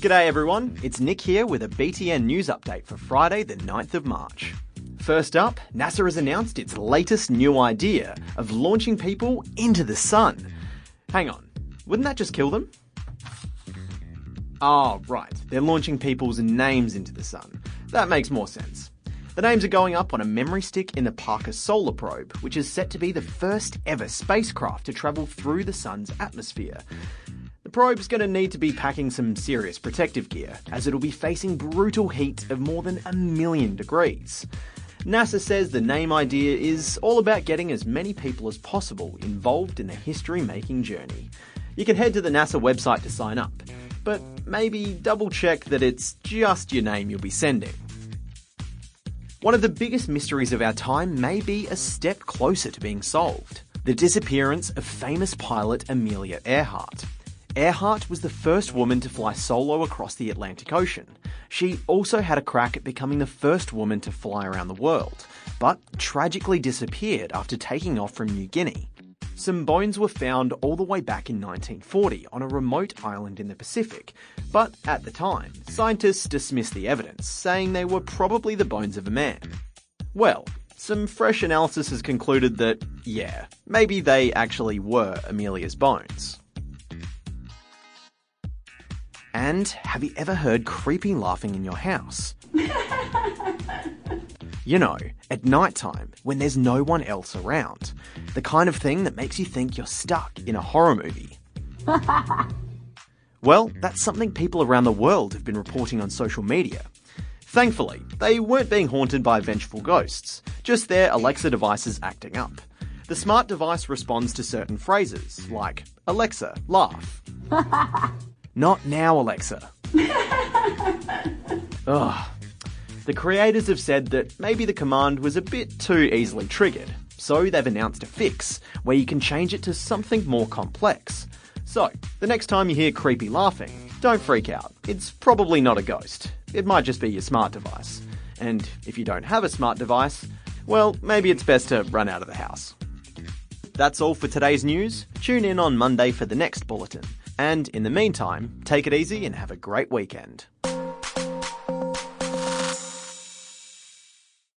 G'day everyone, it's Nick here with a BTN news update for Friday, the 9th of March. First up, NASA has announced its latest new idea of launching people into the sun. Hang on, wouldn't that just kill them? Oh, right, they're launching people's names into the sun. That makes more sense. The names are going up on a memory stick in the Parker Solar Probe, which is set to be the first ever spacecraft to travel through the sun's atmosphere. The probe's going to need to be packing some serious protective gear, as it'll be facing brutal heat of more than a million degrees. NASA says the name idea is all about getting as many people as possible involved in the history making journey. You can head to the NASA website to sign up, but maybe double check that it's just your name you'll be sending. One of the biggest mysteries of our time may be a step closer to being solved the disappearance of famous pilot Amelia Earhart. Earhart was the first woman to fly solo across the Atlantic Ocean. She also had a crack at becoming the first woman to fly around the world, but tragically disappeared after taking off from New Guinea. Some bones were found all the way back in 1940 on a remote island in the Pacific, but at the time, scientists dismissed the evidence, saying they were probably the bones of a man. Well, some fresh analysis has concluded that, yeah, maybe they actually were Amelia's bones. And have you ever heard creepy laughing in your house? you know, at night time when there's no one else around. The kind of thing that makes you think you're stuck in a horror movie. well, that's something people around the world have been reporting on social media. Thankfully, they weren't being haunted by vengeful ghosts, just their Alexa devices acting up. The smart device responds to certain phrases, like, Alexa, laugh. Not now, Alexa. Ugh. The creators have said that maybe the command was a bit too easily triggered, so they've announced a fix where you can change it to something more complex. So, the next time you hear creepy laughing, don't freak out. It's probably not a ghost. It might just be your smart device. And if you don't have a smart device, well, maybe it's best to run out of the house. That's all for today's news. Tune in on Monday for the next bulletin. And in the meantime, take it easy and have a great weekend.